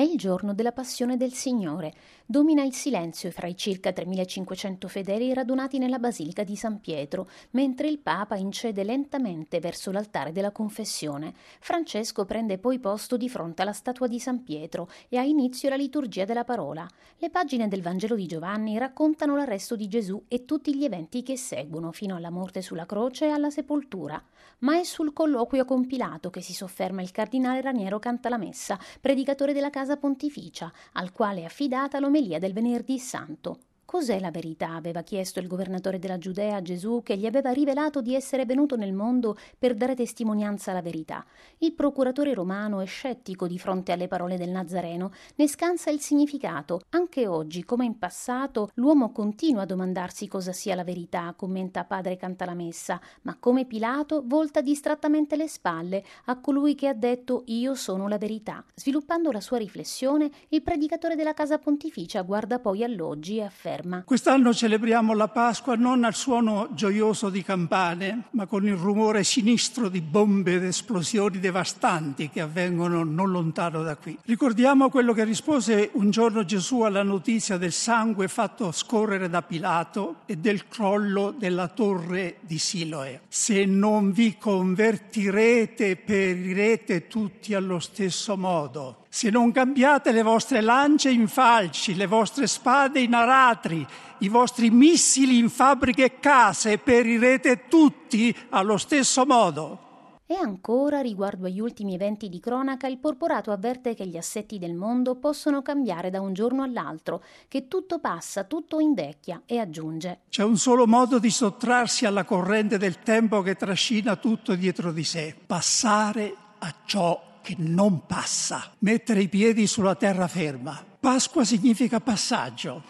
È il giorno della passione del Signore. Domina il silenzio fra i circa 3500 fedeli radunati nella Basilica di San Pietro, mentre il Papa incede lentamente verso l'altare della confessione. Francesco prende poi posto di fronte alla statua di San Pietro e ha inizio la liturgia della parola. Le pagine del Vangelo di Giovanni raccontano l'arresto di Gesù e tutti gli eventi che seguono fino alla morte sulla croce e alla sepoltura. Ma è sul colloquio compilato che si sofferma il cardinale Raniero Cantalamessa, predicatore della casa Casa Pontificia, al quale è affidata l'omelia del venerdì santo. Cos'è la verità? aveva chiesto il governatore della Giudea a Gesù che gli aveva rivelato di essere venuto nel mondo per dare testimonianza alla verità. Il procuratore romano è scettico di fronte alle parole del Nazareno, ne scansa il significato. Anche oggi, come in passato, l'uomo continua a domandarsi cosa sia la verità, commenta padre Cantalamessa, ma come Pilato volta distrattamente le spalle a colui che ha detto io sono la verità. Sviluppando la sua riflessione, il predicatore della casa pontificia guarda poi all'oggi e afferma ferma. Quest'anno celebriamo la Pasqua non al suono gioioso di campane, ma con il rumore sinistro di bombe ed esplosioni devastanti che avvengono non lontano da qui. Ricordiamo quello che rispose un giorno Gesù alla notizia del sangue fatto scorrere da Pilato e del crollo della torre di Siloe. Se non vi convertirete, perirete tutti allo stesso modo se non cambiate le vostre lance in falci, le vostre spade in aratri, i vostri missili in fabbriche e case, perirete tutti allo stesso modo. E ancora, riguardo agli ultimi eventi di cronaca, il porporato avverte che gli assetti del mondo possono cambiare da un giorno all'altro, che tutto passa, tutto invecchia e aggiunge. C'è un solo modo di sottrarsi alla corrente del tempo che trascina tutto dietro di sé, passare a ciò che non passa, mettere i piedi sulla terraferma. Pasqua significa passaggio.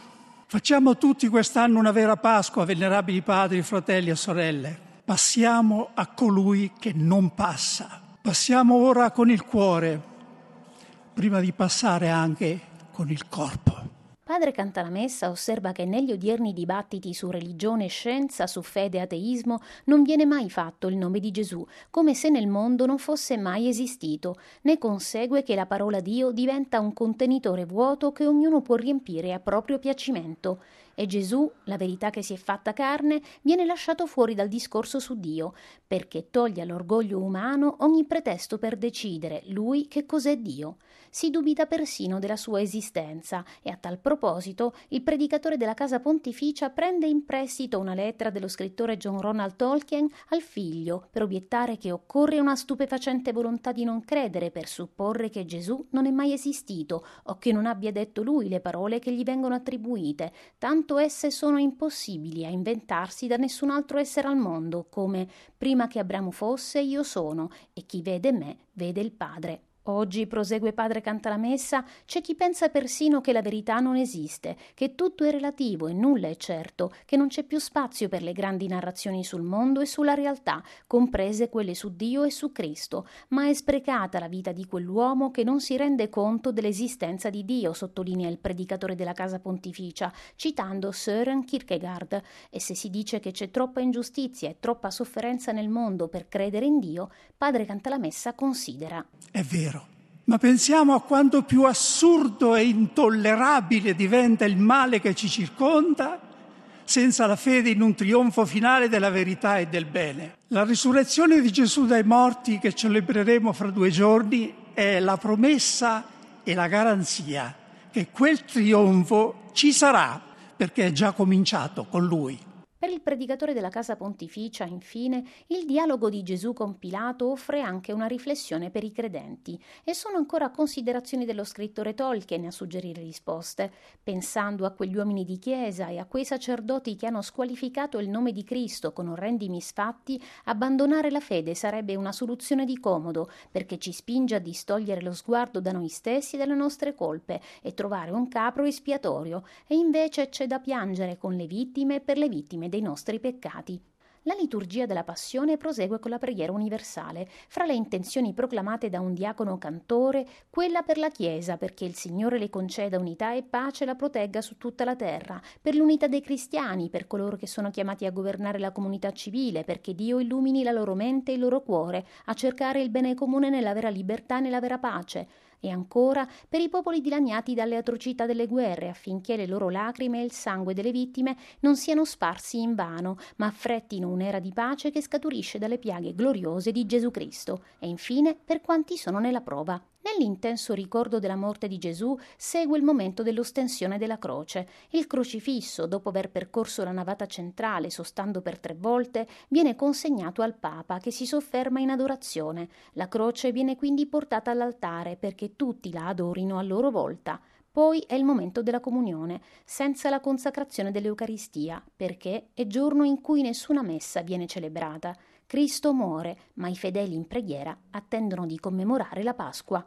Facciamo tutti quest'anno una vera Pasqua, venerabili padri, fratelli e sorelle. Passiamo a colui che non passa. Passiamo ora con il cuore, prima di passare anche con il corpo. Padre Cantalamessa osserva che negli odierni dibattiti su religione e scienza, su fede e ateismo, non viene mai fatto il nome di Gesù, come se nel mondo non fosse mai esistito. Ne consegue che la parola Dio diventa un contenitore vuoto che ognuno può riempire a proprio piacimento. E Gesù, la verità che si è fatta carne, viene lasciato fuori dal discorso su Dio, perché toglie all'orgoglio umano ogni pretesto per decidere lui che cos'è Dio. Si dubita persino della sua esistenza e a tal proposito il predicatore della casa pontificia prende in prestito una lettera dello scrittore John Ronald Tolkien al figlio per obiettare che occorre una stupefacente volontà di non credere per supporre che Gesù non è mai esistito o che non abbia detto lui le parole che gli vengono attribuite, tanto quanto esse sono impossibili a inventarsi da nessun altro essere al mondo, come prima che Abramo fosse io sono, e chi vede me vede il Padre. Oggi, prosegue padre canta la messa, c'è chi pensa persino che la verità non esiste, che tutto è relativo e nulla è certo, che non c'è più spazio per le grandi narrazioni sul mondo e sulla realtà, comprese quelle su Dio e su Cristo, ma è sprecata la vita di quell'uomo che non si rende conto dell'esistenza di Dio, sottolinea il predicatore della casa pontificia, citando Søren Kierkegaard, e se si dice che c'è troppa ingiustizia e troppa sofferenza nel mondo per credere in Dio, padre canta la messa considera. È vero ma pensiamo a quanto più assurdo e intollerabile diventa il male che ci circonda senza la fede in un trionfo finale della verità e del bene. La risurrezione di Gesù dai morti che celebreremo fra due giorni è la promessa e la garanzia che quel trionfo ci sarà perché è già cominciato con lui. Per il predicatore della Casa Pontificia, infine, il dialogo di Gesù con Pilato offre anche una riflessione per i credenti e sono ancora considerazioni dello scrittore Tolkien a suggerire risposte, pensando a quegli uomini di chiesa e a quei sacerdoti che hanno squalificato il nome di Cristo con orrendi misfatti, abbandonare la fede sarebbe una soluzione di comodo perché ci spinge a distogliere lo sguardo da noi stessi e dalle nostre colpe e trovare un capro espiatorio. E invece c'è da piangere con le vittime per le vittime dei nostri peccati. La liturgia della Passione prosegue con la preghiera universale, fra le intenzioni proclamate da un diacono cantore, quella per la Chiesa, perché il Signore le conceda unità e pace e la protegga su tutta la terra, per l'unità dei cristiani, per coloro che sono chiamati a governare la comunità civile, perché Dio illumini la loro mente e il loro cuore a cercare il bene comune nella vera libertà e nella vera pace, e ancora per i popoli dilaniati dalle atrocità delle guerre affinché le loro lacrime e il sangue delle vittime non siano sparsi in vano, ma affrettino un'era di pace che scaturisce dalle piaghe gloriose di Gesù Cristo e infine per quanti sono nella prova. Nell'intenso ricordo della morte di Gesù segue il momento dell'ostensione della croce. Il crocifisso, dopo aver percorso la navata centrale sostando per tre volte, viene consegnato al Papa che si sofferma in adorazione. La croce viene quindi portata all'altare perché tutti la adorino a loro volta. Poi è il momento della comunione, senza la consacrazione dell'Eucaristia, perché è giorno in cui nessuna messa viene celebrata. Cristo muore, ma i fedeli in preghiera attendono di commemorare la Pasqua.